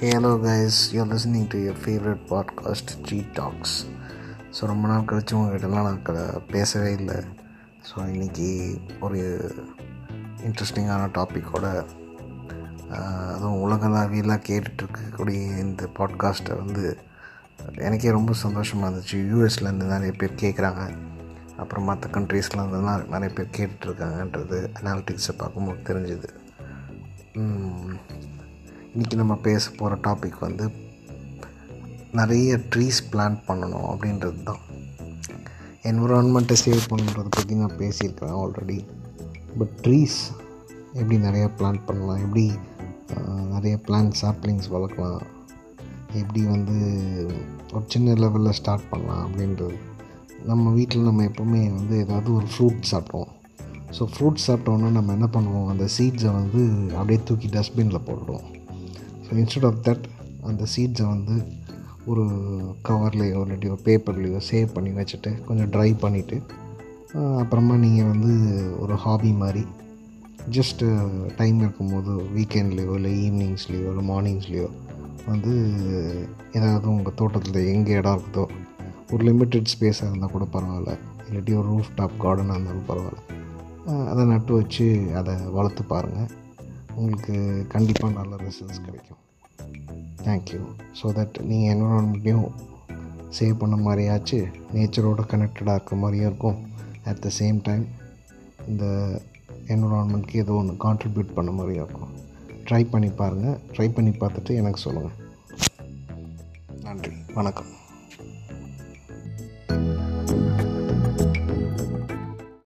Hello guys guys, listening to your favourite podcast G talks so ரொம்ப நாள் கழிச்சு உங்ககிட்டலாம் நான் க- பேசவே இல்லை. ஸோ இன்றைக்கி ஒரு இன்ட்ரெஸ்டிங்கான டாப்பிக்கோட அதுவும் உலகளாவியெல்லாம் கேட்டுட்ருக்கக்கூடிய இந்த பாட்காஸ்ட்டை வந்து எனக்கே ரொம்ப சந்தோஷமாக இருந்துச்சு. யூஎஸ்லேருந்து நிறைய பேர் கேட்குறாங்க அப்புறம் மற்ற கண்ட்ரீஸ்லேருந்துலாம் நிறைய பேர் கேட்டுட்ருக்காங்கன்றது அனாலிட்டிக்ஸை பார்க்கும்போது தெரிஞ்சுது. இன்றைக்கி நம்ம பேச போகிற டாபிக் வந்து நிறைய ட்ரீஸ் பிளான்ட் பண்ணணும் அப்படின்றது தான். என்விரான்மெண்ட்டை சேவ் பண்ணுறதை பற்றி நான் பேசியிருக்கிறேன் ஆல்ரெடி பட் ட்ரீஸ் எப்படி நிறையா பிளான்ட் பண்ணலாம்? எப்படி நிறைய பிளான்ட் சாப்ளிங்ஸ் வளர்க்கலாம்? எப்படி வந்து ஒரு சின்ன லெவலில் ஸ்டார்ட் பண்ணலாம் அப்படின்றது. நம்ம வீட்டில் நம்ம எப்போவுமே வந்து ஏதாவது ஒரு ஃப்ரூட் சாப்பிடுவோம். ஸோ ஃப்ரூட் சாப்பிட்டோன்னா நம்ம என்ன பண்ணுவோம்? அந்த சீட்ஸை வந்து அப்படியே தூக்கி டஸ்ட்பினில் போட்டுடுவோம். இன்ஸ்டெட் ஆஃப் தட் அந்த சீட்ஸை வந்து ஒரு கவர்லேயோ இல்லாட்டி ஒரு பேப்பர்லேயோ சேவ் பண்ணி வச்சுட்டு கொஞ்சம் ட்ரை பண்ணிவிட்டு அப்புறமா நீங்கள் வந்து ஒரு ஹாபி மாதிரி ஜஸ்ட்டு டைம் இருக்கும்போது வீக்கெண்ட்லேயோ இல்லை ஈவினிங்ஸ்லேயோ இல்லை மார்னிங்ஸ்லேயோ வந்து ஏதாவது உங்கள் தோட்டத்தில் எங்கே இடம் இருக்குதோ ஒரு லிமிட்டெட் ஸ்பேஸாக இருந்தால் கூட பரவாயில்ல. இல்லாட்டி ஒரு ரூஃப் டாப் கார்டனாக இருந்தாலும் பரவாயில்ல. அதை நட்டு வச்சு அதை வளர்த்து பாருங்கள் உங்களுக்கு கண்டிப்பாக நல்ல ரிசல்ட்ஸ் கிடைக்கும். தேங்க்யூ ஸோ தட் நீங்கள் என்வரான்மெண்ட்டையும் சேவ் பண்ண மாதிரியாச்சு நேச்சரோட கனெக்டடாக இருக்க மாதிரியும் இருக்கும். அட் த சேம் டைம் இந்த என்வரான்மெண்ட்க்கு ஏதோ ஒன்று கான்ட்ரிபியூட் பண்ண மாதிரியும் இருக்கும். ட்ரை பண்ணி பாருங்கள் ட்ரை பண்ணி பார்த்துட்டு எனக்கு சொல்லுங்கள் நன்றி. வணக்கம்.